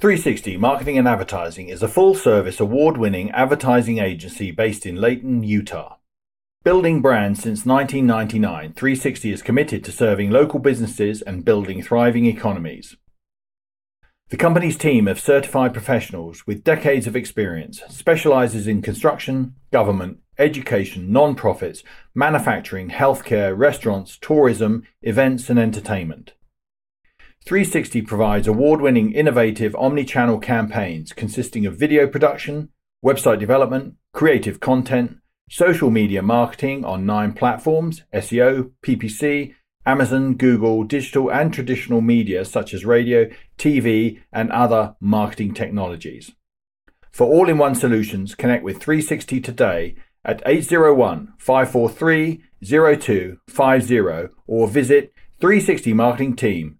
360 Marketing and Advertising is a full service award winning advertising agency based in Layton, Utah. Building brands since 1999, 360 is committed to serving local businesses and building thriving economies. The company's team of certified professionals with decades of experience specializes in construction, government, education, non-profits, manufacturing, healthcare, restaurants, tourism, events, and entertainment. 360 provides award winning innovative omni channel campaigns consisting of video production, website development, creative content, social media marketing on nine platforms SEO, PPC, Amazon, Google, digital and traditional media such as radio, TV, and other marketing technologies. For all in one solutions, connect with 360 today at 801 543 0250 or visit 360marketingteam.com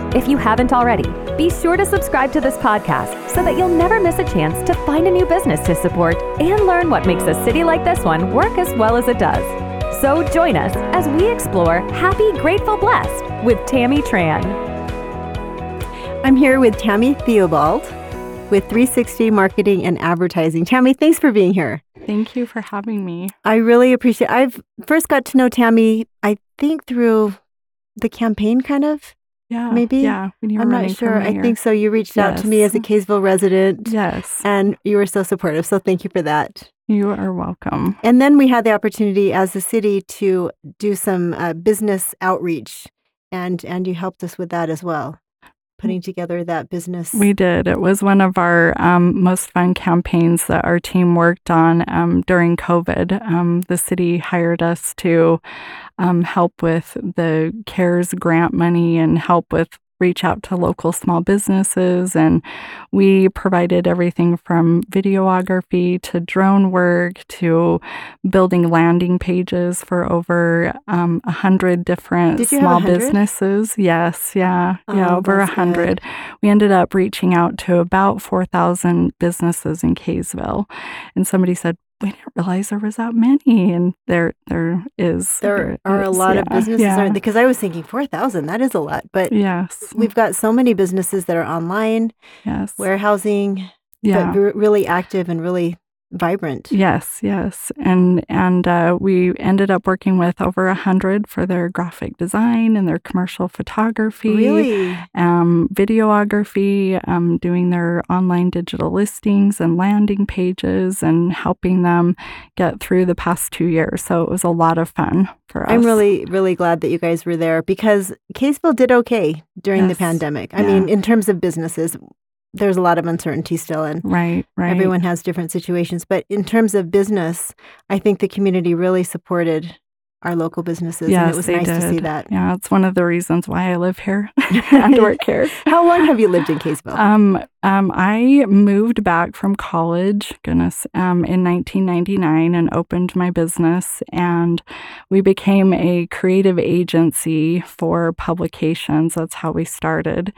If you haven't already, be sure to subscribe to this podcast so that you'll never miss a chance to find a new business to support and learn what makes a city like this one work as well as it does. So join us as we explore Happy, Grateful, Blessed with Tammy Tran. I'm here with Tammy Theobald with 360 Marketing and Advertising. Tammy, thanks for being here. Thank you for having me. I really appreciate I've first got to know Tammy, I think through the campaign kind of yeah, maybe. Yeah, I'm not sure. I think so. You reached yes. out to me as a Kaysville resident. Yes. And you were so supportive. So thank you for that. You are welcome. And then we had the opportunity as a city to do some uh, business outreach, and and you helped us with that as well putting together that business? We did. It was one of our um, most fun campaigns that our team worked on um, during COVID. Um, the city hired us to um, help with the CARES grant money and help with reach out to local small businesses. And we provided everything from videography to drone work to building landing pages for over um, a um, hundred different small businesses. Yes, yeah, oh, yeah, over a hundred. We ended up reaching out to about 4,000 businesses in Kaysville. And somebody said, we didn't realize there was that many and there there is there, there are is, a lot yeah, of businesses yeah. because i was thinking 4000 that is a lot but yes we've got so many businesses that are online yes warehousing yeah. but really active and really vibrant. Yes, yes, and and uh, we ended up working with over a hundred for their graphic design and their commercial photography, really, um, videography, um, doing their online digital listings and landing pages, and helping them get through the past two years. So it was a lot of fun for us. I'm really really glad that you guys were there because Kaysville did okay during yes. the pandemic. I yeah. mean, in terms of businesses, there's a lot of uncertainty still and right right. everyone has different situations. But in terms of business i think the community really supported our local businesses yes, and it was nice did. to see that. Yeah it's one of the reasons why i live here. And work here. How long have you lived in kaysville um um, I moved back from college, goodness, um, in 1999 and opened my business. And we became a creative agency for publications. That's how we started.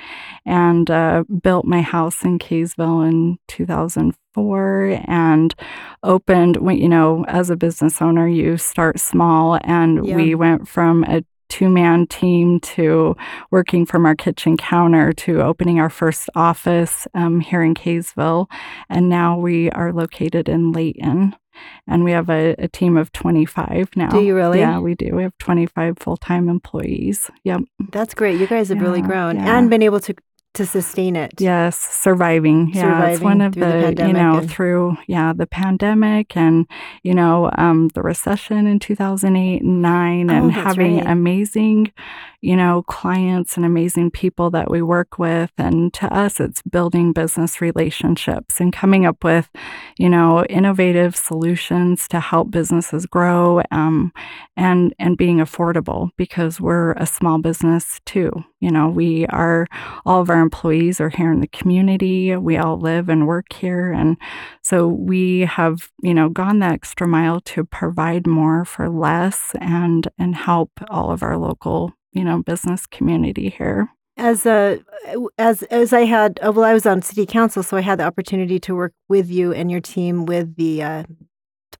And uh, built my house in Kaysville in 2004 and opened, you know, as a business owner, you start small. And yeah. we went from a two man team to working from our kitchen counter to opening our first office um, here in Kaysville. And now we are located in Layton. And we have a, a, team of 25 now. Do you really? Yeah, we do. We have 25 full time employees. Yep. That's great. You guys have yeah, really grown yeah. and been able to to sustain it. Yes, surviving. Yeah, surviving it's one of the, the you know and... through yeah the pandemic and you know um, the recession in two thousand eight and nine oh, and having right. amazing you know clients and amazing people that we work with and to us it's building business relationships and coming up with you know innovative solutions to help businesses grow um, and and being affordable because we're a small business too. You know we are all of our employees are here in the community. We all live and work here. And so we have, you know, gone the extra mile to provide more for less and and help all of our local, you know, business community here. As a as as I had uh, well, I was on city council, so I had the opportunity to work with you and your team with the uh,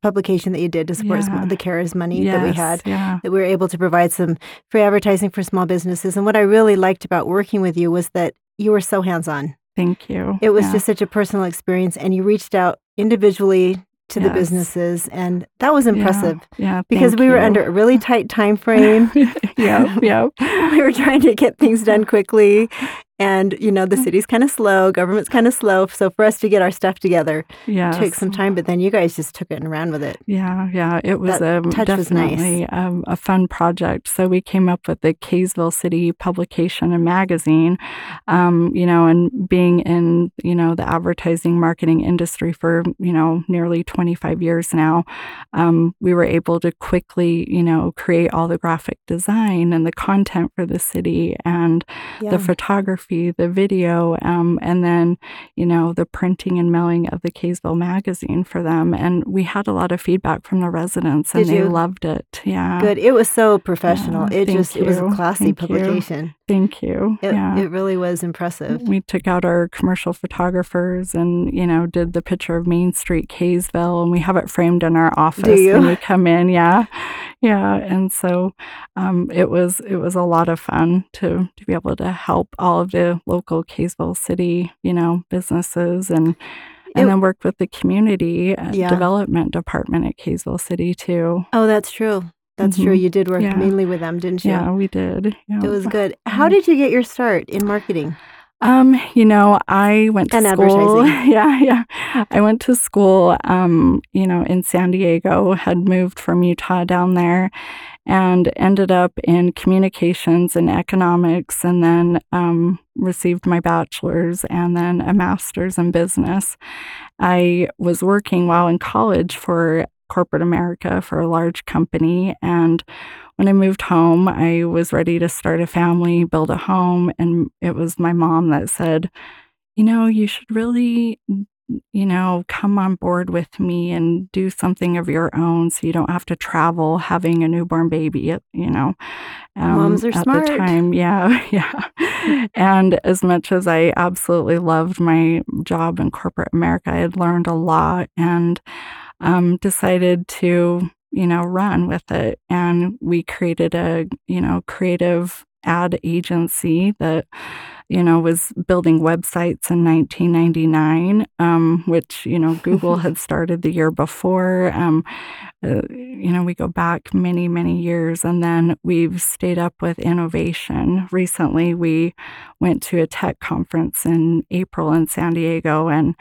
publication that you did to support Yeah. the CARES money yes, that we had. Yeah. That we were able to provide some free advertising for small businesses. And what I really liked about working with you was that you were so hands on. Thank you. It was Yeah. just such a personal experience, and you reached out individually to the businesses, and that was Yeah, impressive Yeah. because thank we were you. under a really tight time frame. yeah. Yeah. we were trying to get things done quickly, and you know the city's kind of slow, government's kind of slow. So for us to get our stuff together Yes. took some time, but then you guys just took it and ran with it. Yeah, yeah, it was That um, touch was nice. definitely um, a fun project. So we came up with the Kaysville City publication and magazine. Um, you know, and being in you know the advertising marketing industry for you know nearly 25 years now, um, we were able to quickly you know create all the graphic design and the content for the city and Yeah. the photography, the video, um, and then, you know, the printing and mailing of the Kaysville magazine for them. And we had a lot of feedback from the residents and Did they you? loved it. Yeah. Good. It was so professional. Yeah, it just it was a classy Thank you. publication. Thank you. It, yeah. it really was impressive. we took out our commercial photographers and, you know, did the picture of Main Street, Kaysville, and we have it framed in our office you? when we come in. Yeah. Yeah. And so um, it was it was a lot of fun to to be able to help all of the local Kaysville city, you know, businesses and and It- then work with the community uh, Yeah. development department at Kaysville City too. Oh, that's true. That's true. Mhm. You did work Yeah. mainly with them, didn't you? Yeah, we did. Yeah. It was good. How did you get your start in marketing? Um, you know, I went to And school. Yeah, yeah. I went to school, um, you know, in San Diego, had moved from Utah down there and ended up in communications and economics and then um, received my bachelor's and then a master's in business. I was working while in college for corporate America for a large company and when I moved home, I was ready to start a family, build a home. And it was my mom that said, you know, you should really, you know, come on board with me and do something of your own so you don't have to travel having a newborn baby, you know. um, Moms are at smart. the time. Yeah, yeah. and as much as I absolutely loved my job in corporate America, I had learned a lot and um, decided to you know run with it and we created a you know creative ad agency that you know was building websites in 1999 um, which you know google had started the year before. Um, uh, you know we go back many many years and then we've stayed up with innovation. Recently we went to a tech conference in april in san diego and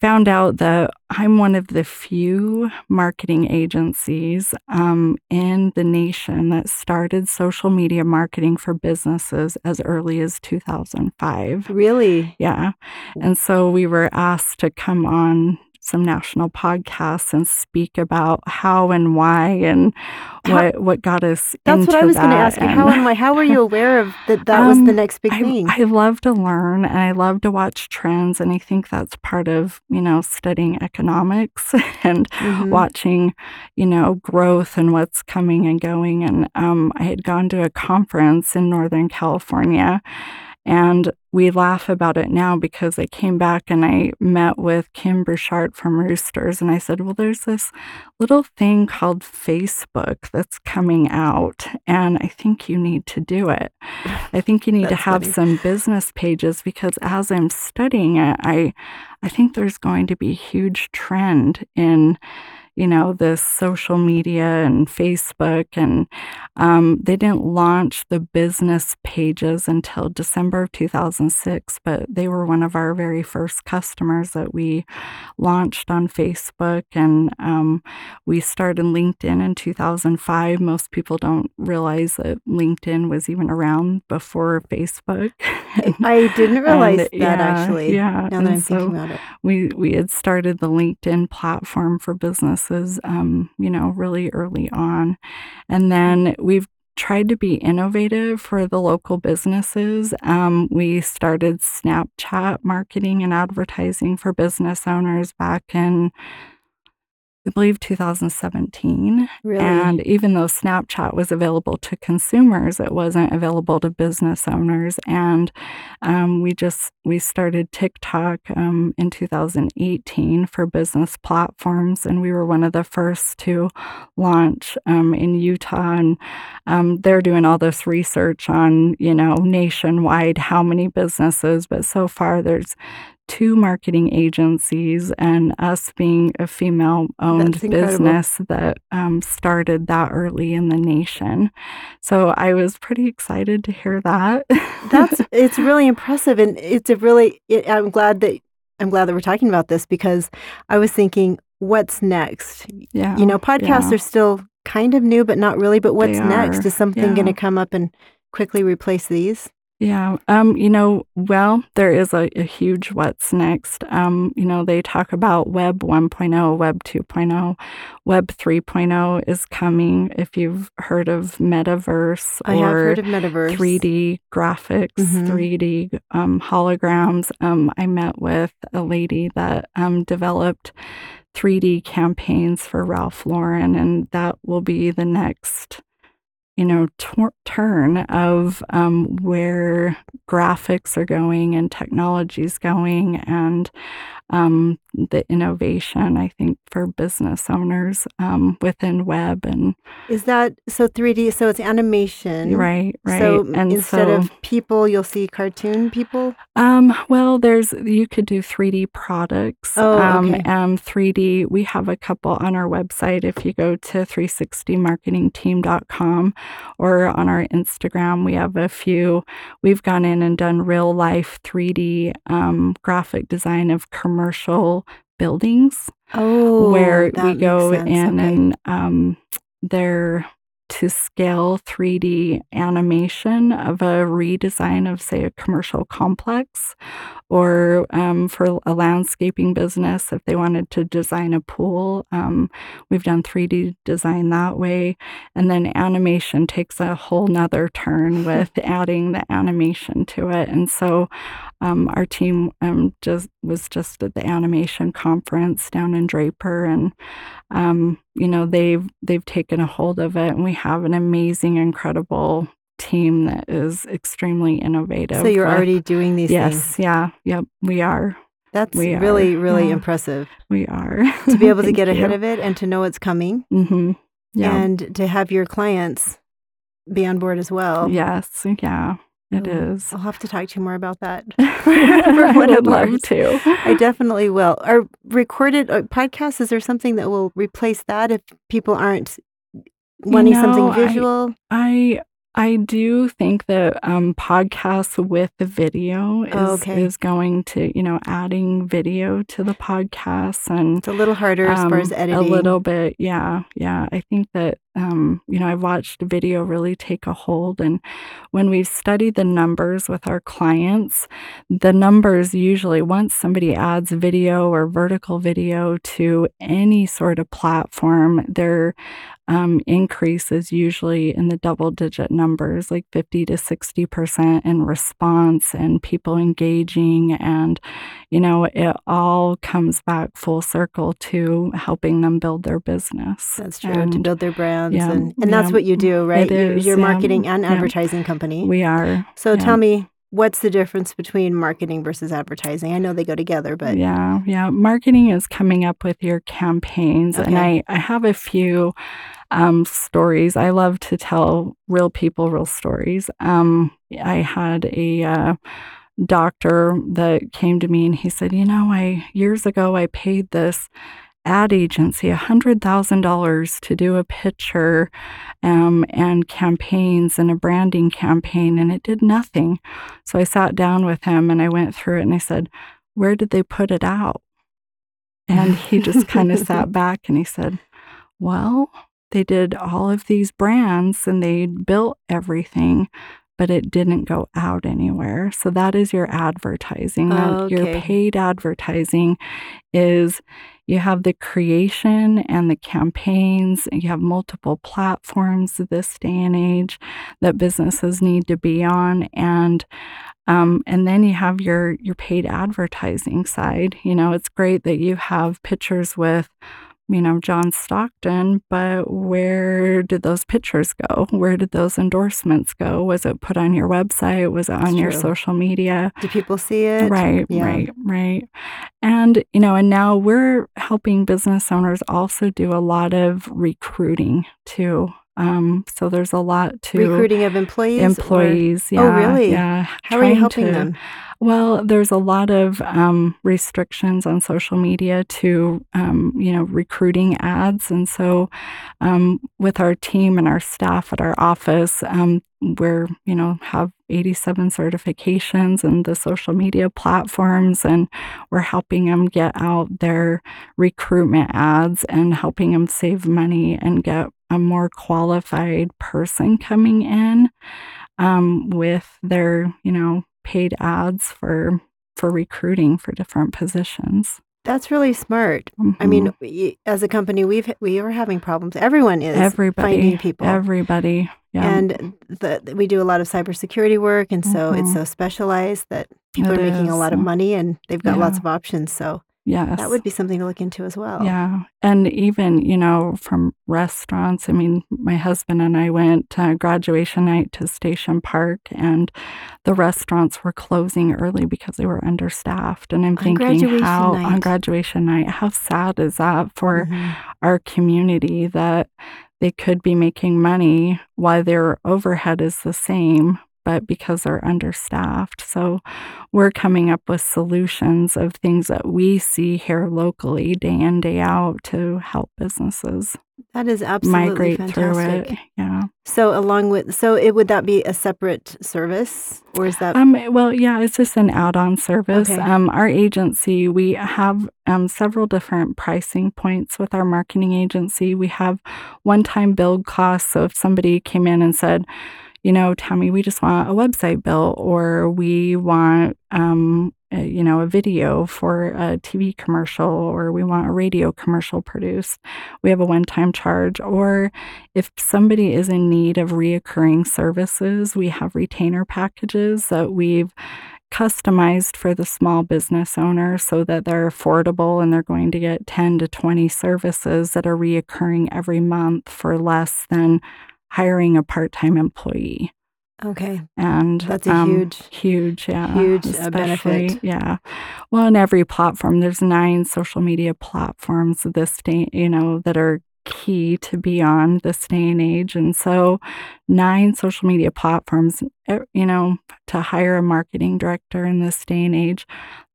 found out that I'm one of the few marketing agencies um, in the nation that started social media marketing for businesses as early as 2005. Really? Yeah. And so we were asked to come on some national podcasts and speak about how and why and How- what what got us That's what I was going to ask you. How And- why? How were you aware of that? That was the Um, next big I, thing. I love to learn and I love to watch trends. And I think that's part of, you know, studying economics and Mhm. watching, you know, growth and what's coming and going. And um, I had gone to a conference in Northern California. And we laugh about it now because I came back and I met with Kym Buttschardt from Roosters. And I said, Well, there's this little thing called Facebook that's coming out. And I think you need to do it. I think you need to have funny. some business pages because as I'm studying it, I I think there's going to be a huge trend in you know this social media and Facebook and um, they didn't launch the business pages until December of 2006, but they were one of our very first customers that we launched on Facebook and um, we started LinkedIn in 2005. Most people don't realize that LinkedIn was even around before Facebook. I didn't realize And, that yeah, actually. Yeah. Now and that I'm so thinking about it. we we had started the LinkedIn platform for businesses, um, you know, really early on, and then we've tried to be innovative for the local businesses. Um, we started Snapchat marketing and advertising for business owners back in I believe 2017. Really? And even though Snapchat was available to consumers, it wasn't available to business owners. And um, we just we started TikTok um, in 2018 for business platforms, and we were one of the first to launch um, in Utah. And um, they're doing all this research on you know nationwide how many businesses, but so far there's two marketing agencies and us being a female owned business that um, started that early in the nation. So I was pretty excited to hear that. That's it's really impressive and it's a really it, I'm glad that I'm glad that we're talking about this because I was thinking what's next? Yeah. You know, podcasts yeah. are still kind of new but not really, but what's next? Is something yeah. going to come up and quickly replace these? Yeah. Um, you know, well, there is a, a huge what's next. Um, you know, they talk about Web 1.0, Web 2.0, Web 3.0 is coming. If you've heard of Metaverse I have or heard of metaverse. 3D graphics, Mhm. 3D um, holograms. Um, I met with a lady that um, developed 3D campaigns for Ralph Lauren, and that will be the next, you know, turn of um, where graphics are going and technology's going, and um, the innovation. I think for business owners um, within web and Is that so 3D? So it's animation. right, right, So and instead so, of people, you'll see cartoon people. Um, well, there's you could do 3D products. Oh, um, okay. um, 3D. We have a couple on our website. If you go to 360marketingteam.com or on our Instagram, we have a few. We've gone in and done real life 3D um, graphic design of commercial buildings Oh, where we go in Okay. and um, they're to scale 3D animation of a redesign of, say, a commercial complex, or um, for a landscaping business, if they wanted to design a pool, um, we've done 3D design that way. And then animation takes a whole nother turn with adding the animation to it. And so um, our team um, just was just at the animation conference down in Draper, and um, you know they've they've taken a hold of it, and we have an amazing, incredible team that is extremely innovative. So you're with- already doing these yes, things. yeah, yep, we are, That's we really, are, really yeah. impressive we are to be able to get ahead of it and to know it's coming hmm Yeah. and to have your clients be on board as well. yes. Yeah. It is. I'll have to talk to you more about that. I would love to. I definitely will. Are recorded uh, podcasts? Is there something that will replace that if people aren't wanting know, something visual? I I do think that um, podcasts with the video is, okay. is going to, you know, adding video to the podcasts and it's a little harder as far as um, editing. A little bit, yeah, yeah. I think that um, you know I've watched video really take a hold, and when we've studied the numbers with our clients, the numbers usually once somebody adds video or vertical video to any sort of platform, their um, increase is usually in the double digit numbers, like 50 to 60% in response and people engaging. And, you know, it all comes back full circle to helping them build their business. That's true and to build their brands, yeah, and and that's yeah, what you do, right? is, you're marketing and advertising company. We are. so tell me, what's the difference between marketing versus advertising? I know they go together, but yeah, yeah. Marketing is coming up with your campaigns, and I, I have a few um, stories. I love to tell real people real stories. Um, I had a uh, doctor that came to me and he said, You know, I years ago I paid this ad agency $100,000 to do a picture um, and campaigns and a branding campaign, and it did nothing. So I sat down with him and I went through it and I said, Where did they put it out? And he just kind of sat back and he said, Well, they did all of these brands and they built everything, but it didn't go out anywhere. So that is your advertising. Oh, Your paid advertising is you have the creation and the campaigns, and you have multiple platforms this day and age that businesses need to be on. And um, and then you have your your paid advertising side. You know, it's great that you have pictures with you know, John Stockton, but where did those pictures go? Where did those endorsements go? Was it put on your website? Was it That's on your social media? Do people see it? Right, Yeah. right, right. And, you know, and now we're helping business owners also do a lot of recruiting too. Um, so there's a lot to Recruiting of employees. or- employees. Yeah, Oh, really? Yeah. How are you helping to- them? well, there's a lot of um, restrictions on social media to, um, you know, recruiting ads. And so, um, with our team and our staff at our office, um, we're, you know, have 87 certifications in the social media platforms, and we're helping them get out their recruitment ads and helping them save money and get a more qualified person coming in um, with their, you know, paid ads for for recruiting for different positions. That's really smart. I mean, Mhm. we- as a company, we've we are having problems. Everyone is everybody, finding people, everybody, yeah, and the, we do a lot of cybersecurity work, and so it's Mhm. so specialized that people It are making a lot of money, and they've got lots of options. So yes, that would be something to look into as well. Yeah. And even, you know, from restaurants, I mean, my husband and I went to graduation night to Station Park, and the restaurants were closing early because they were understaffed. And I'm On thinking, how on graduation night, how sad is that for Mhm. our community that they could be making money while their overhead is the same, but because they're understaffed. So we're coming up with solutions of things that we see here locally day in, day out to help businesses That is absolutely migrate through fantastic. it. Yeah. So along with so it would that be a separate service, or is that Um, well, yeah, it's just an add-on service. Okay. Um, our agency, we have um, several different pricing points with our marketing agency. We have one-time build costs. So if somebody came in and said, you know, Tammy, we just want a website built, or we want, um, a, you know, a video for a TV commercial, or we want a radio commercial produced. We have a one-time charge. Or if somebody is in need of reoccurring services, we have retainer packages that we've customized for the small business owner so that they're affordable and they're going to get 10 to 20 services that are reoccurring every month for less than hiring a part-time employee okay? and That's a um, huge- huge yeah huge, uh, benefit. yeah well on every platform there's nine social media platforms this day you know that are key to be on this day and age and so nine social media platforms you know to hire a marketing director in this day and age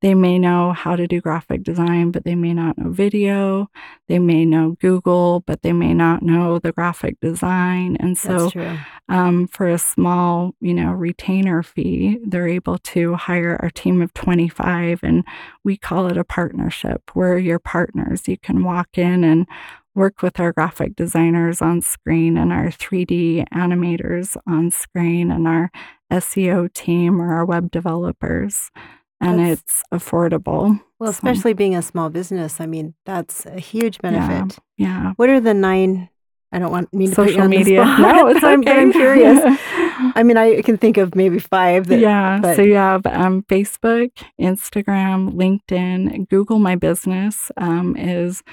they may know how to do graphic design but they may not know video they may know google but they may not know the graphic design and so um, for a small, you know, retainer fee, they're able to hire our team of 25 and we call it a partnership. We're your partners. You can walk in and work with our graphic designers on screen and our 3D animators on screen and our SEO team or our web developers. And That's- it's affordable. Well, So, especially being a small business, I mean, that's a huge benefit. yeah. What are the nine? I don't want me to Social on the media. No, it's I'm, I'm curious. I mean, I can think of maybe five. That, yeah. but- so you have um, Facebook, Instagram, LinkedIn, Google My Business um, is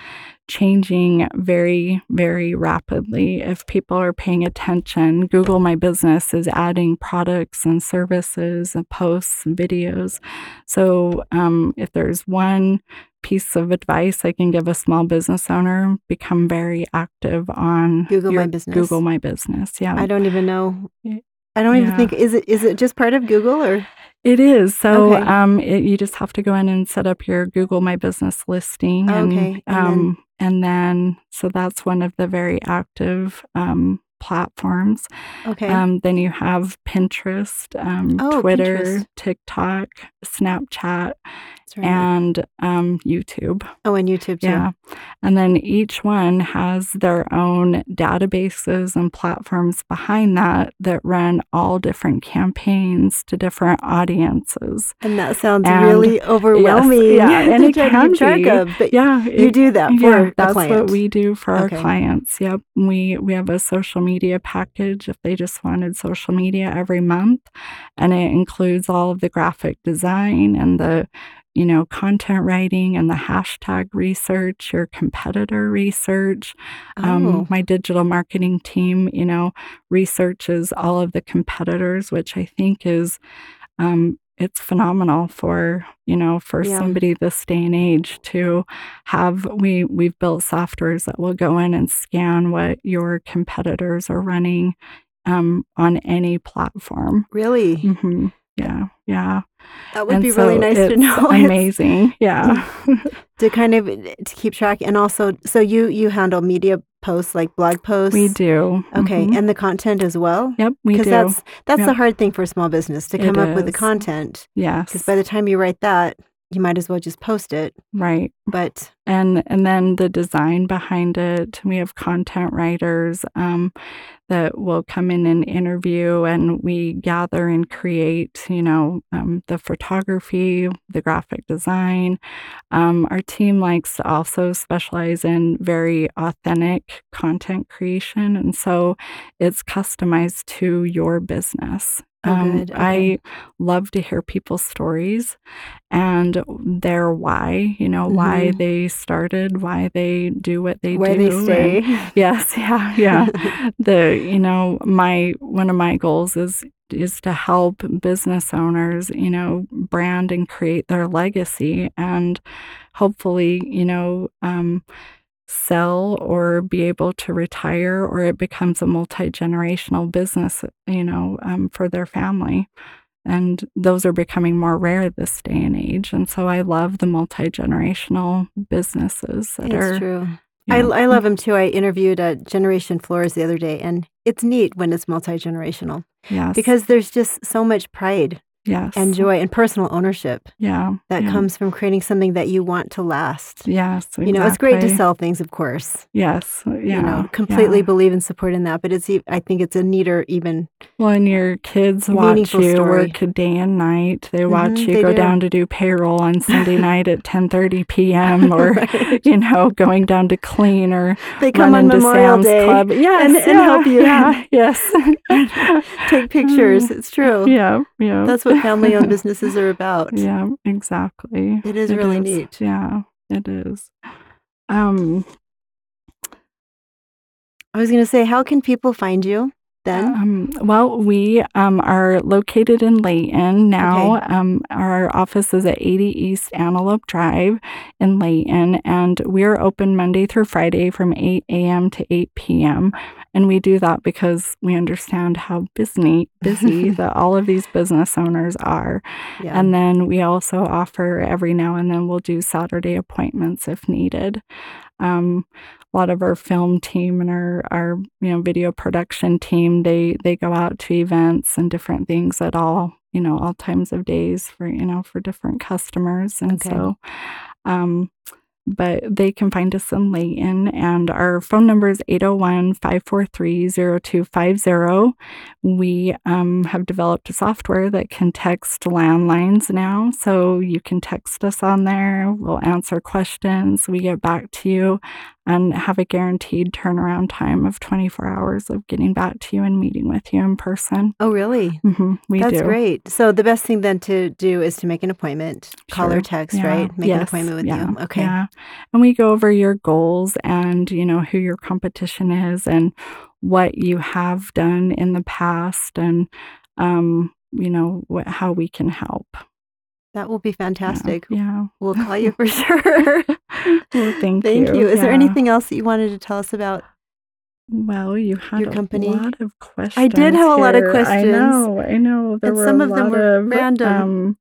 changing very, very rapidly. If people are paying attention, Google My Business is adding products and services and posts and videos. So um, if there's one piece of advice I can give a small business owner, become very active on Google My Business. Google My Business. Yeah. I don't even know. I don't even think is it is it just part of Google or It is. So Okay. um, it, you just have to go in and set up your Google My Business listing. And, Okay, and um, and then, so that's one of the very active um, platforms. Okay. Um, then you have Pinterest, um, Oh, Twitter, Pinterest. TikTok, Snapchat, right. and um, YouTube. oh, and YouTube too. Yeah. And then each one has their own databases and platforms behind that that run all different campaigns to different audiences. And that sounds And- really overwhelming. yeah, and it can be. of. But Yeah. you do that for yeah, that's what we do for our clients. Yep. We we have a social media package if they just wanted social media every month. And it includes all of the graphic design and the you know, content writing and the hashtag research, your competitor research. Um, Oh. my digital marketing team, you know, researches all of the competitors, which I think is um, it's phenomenal for you know for Yeah. somebody this day and age to have we we've built softwares that will go in and scan what your competitors are running um, on any platform. Really? hmm Yeah, yeah. That would And be really so nice to know. Amazing. Yeah. to kind of to keep track and also so you you handle media posts like blog posts we do. okay Mhm. and the content as well Yep, we do. because that's that's the Yep. hard thing for a small business to It come up with the content yes. because by the time you write that you might as well just post it. Right. but and and then the design behind it we have content writers um, that will come in and interview and we gather and create you know um, the photography the graphic design. Um, our team likes to also specialize in very authentic content creation and so it's customized to your business um, good. Okay. I love to hear people's stories and their why, you know, why Mhm. they started, why they do what they where do. they and- stay yes, yeah, yeah. the you know, my one of my goals is is to help business owners, you know, brand and create their legacy and hopefully, you know, um sell or be able to retire or it becomes a multi-generational business you know um, for their family. And those are becoming more rare this day and age. And so i love the multi-generational businesses that it's are true. you I, I love them too. I interviewed at Generation Floors the other day, and it's neat when it's multi generational yes. because there's just so much pride yes and joy and personal ownership yeah that yeah. comes from creating something that you want to last. yes You know, it's great to sell things, of course. yes yeah you know, completely yeah. believe and support in that. But it's, I think it's a neater, even. Well, and your kids watch you story. work day and night. They watch Mhm, you they go do. down to do payroll on Sunday night at 10:30 p.m. or Right. you know, going down to clean or They come on Memorial Sam's Day Club. Yes, and, and help you Yeah, yes. take pictures. It's true. Yeah, yeah. That's what family owned businesses are about. Yeah, exactly. It is really neat. Yeah, it is. Um, I was going to say, how can people find you then? Um, well, we um, are located in Layton now. Um, our office is at 80 East Antelope Drive in Layton, and we're open Monday through Friday from 8 a.m. to 8 p.m. And we do that because we understand how busy busy that all of these business owners are. yeah. And then we also offer every now and then we'll do Saturday appointments if needed. Um, a lot of our film team and our, our you know video production team they they go out to events and different things at all you know all times of days for you know for different customers and Okay. so um but they can find us in Layton and our phone number is 801-543-0250. We um, have developed a software that can text landlines now. So you can text us on there. We'll answer questions. We get back to you and have a guaranteed turnaround time of 24 hours of getting back to you and meeting with you in person. oh, really? hmm we That's do. great. So the best thing then to do is to make an appointment, call or text, Yeah. right? Make an appointment with Yeah. you. Okay. Yeah. And we go over your goals and, you know, who your competition is and what you have done in the past and, um, you know, what, how we can help. That will be fantastic. Yeah. We'll call you for sure. well, thank, you. Thank you. Is there anything else that you wanted to tell us about? Well, you had Your a lot of questions. I did have a lot of questions. I know. I know. There And were some of them were of, random. Um,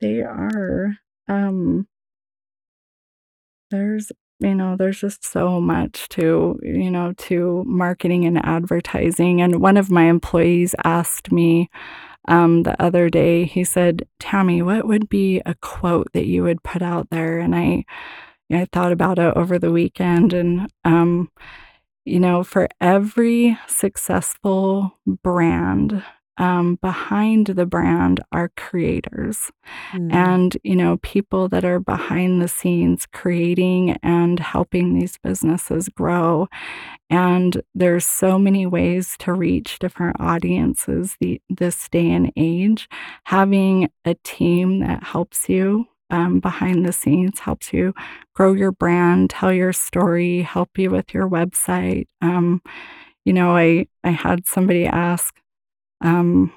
they are. Um, there's you know, there's just so much to, you know, to marketing and advertising. And one of my employees asked me um, the other day, he said, Tammy, what would be a quote that you would put out there? And I, I thought about it over the weekend and, um, you know, for every successful brand, um, behind the brand are creators. Mm. and you know people that are behind the scenes creating and helping these businesses grow. And there's so many ways to reach different audiences the, this day and age. Having a team that helps you um, behind the scenes helps you grow your brand tell your story help you with your website. Um, you know i i had somebody ask um,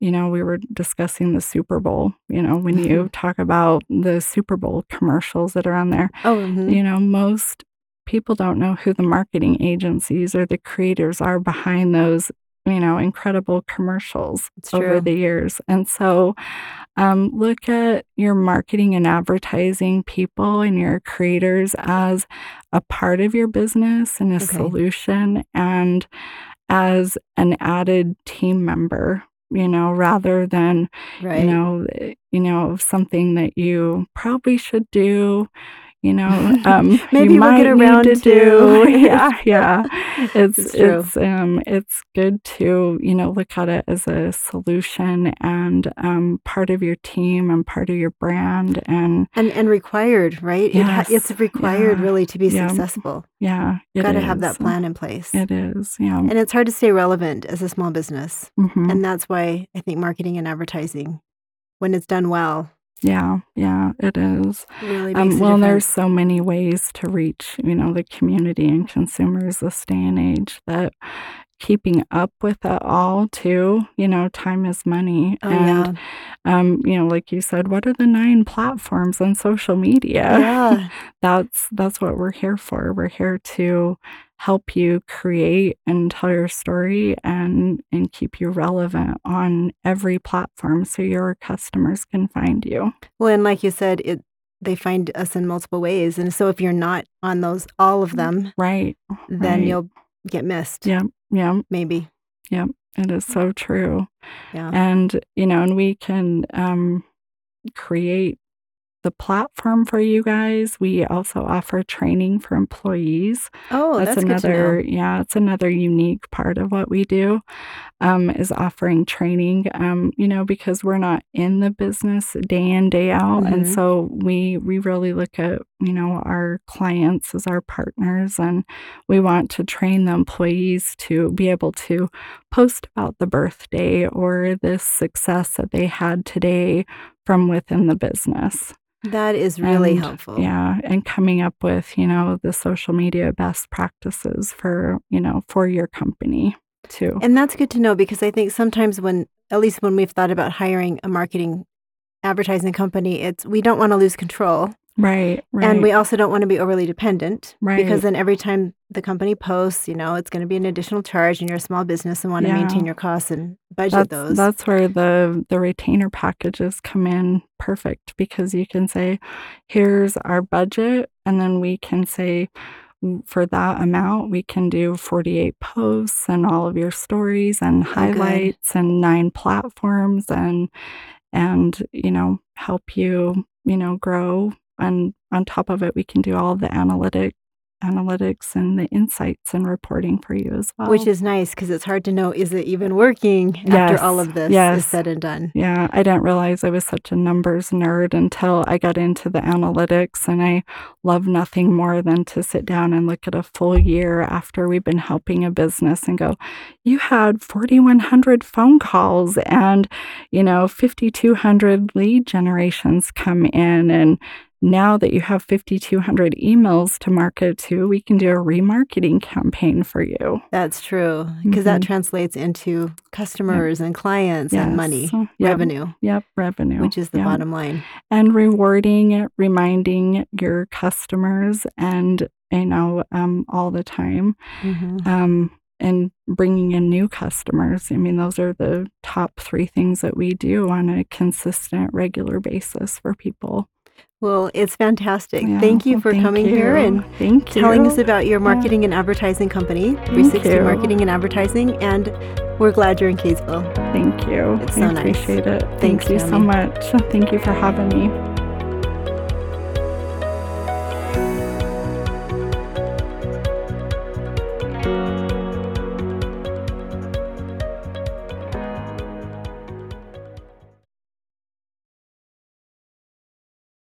you know, we were discussing the Super Bowl. You know, when you mm-hmm. talk about the Super Bowl commercials that are on there, oh, mm-hmm. you know, most people don't know who the marketing agencies or the creators are behind those, you know, incredible commercials it's over true. the years. And so, um, look at your marketing and advertising people and your creators as a part of your business and a okay. solution. And as an added team member you know rather than right. you know eh, you know something that you probably should do you know um maybe you we'll get around to, to do yeah yeah. It's it's, it's um it's good to you know look at it as a solution and um part of your team and part of your brand and and and required right? Yes, it it's required yeah, really to be yeah, successful. Yeah got to have that plan in place. It is yeah. And it's hard to stay relevant as a small business. Mm-hmm. and that's why i think marketing and advertising when it's done well yeah, yeah, it is. Really um, well, there's so many ways to reach, you know, the community and consumers this day and age that keeping up with it all too, you know, time is money. Oh, and yeah. um, you know, like you said, what are the nine platforms on social media? Yeah. that's that's what we're here for. We're here to help you create and tell your story and and keep you relevant on every platform so your customers can find you. Well, and like you said, it they find us in multiple ways. And so if you're not on those all of them, right, then right. you'll get missed. Yeah, yeah, maybe. Yeah, it is so true. Yeah. And you know, and we can um create the platform for you guys. We also offer training for employees. Oh, that's, that's another yeah, it's another unique part of what we do. Um, is offering training. Um, you know, because we're not in the business day in day out, mm-hmm. and so we we really look at you know our clients as our partners, and we want to train the employees to be able to post about the birthday or this success that they had today from within the business. That is really and, helpful. Yeah, and coming up with, you know, the social media best practices for, you know, for your company too. And that's good to know because I think sometimes when at least when we've thought about hiring a marketing advertising company, it's we don't want to lose control. Right, right. And we also don't want to be overly dependent. Right. Because then every time the company posts, you know, it's going to be an additional charge and you're a small business and want to maintain your costs and budget that's, those. that's where the the retainer packages come in perfect because you can say here's our budget and then we can say for that amount we can do 48 posts and all of your stories and oh, good. highlights and nine platforms and and you know help you you know grow and on top of it we can do all the analytic analytics and the insights and reporting for you as well Which is nice because it's hard to know is it even working after all of this yes. is said and done. Yeah, I didn't realize I was such a numbers nerd until I got into the analytics, and I love nothing more than to sit down and look at a full year after we've been helping a business and go, you had 4,100 phone calls and, you know, 5,200 lead generations come in, and now that you have 5,200 emails to market to, we can do a remarketing campaign for you. That's true because that Mhm. translates into customers and clients and money, Yep. revenue, Yep, revenue. which is the Yep. bottom line. and rewarding, reminding your customers, and you know, um, all the time, Mhm. um, and bringing in new customers. I mean, those are the top three things that we do on a consistent, regular basis for people. Well, it's fantastic. Yeah, thank you well, for thank coming you. here and thank telling us about your marketing and advertising company, Thank 360 you. Marketing and Advertising, and we're glad you're in Kaysville. Thank you. It's I so nice. appreciate it. Thanks, Thank you so much. Thank you for having me.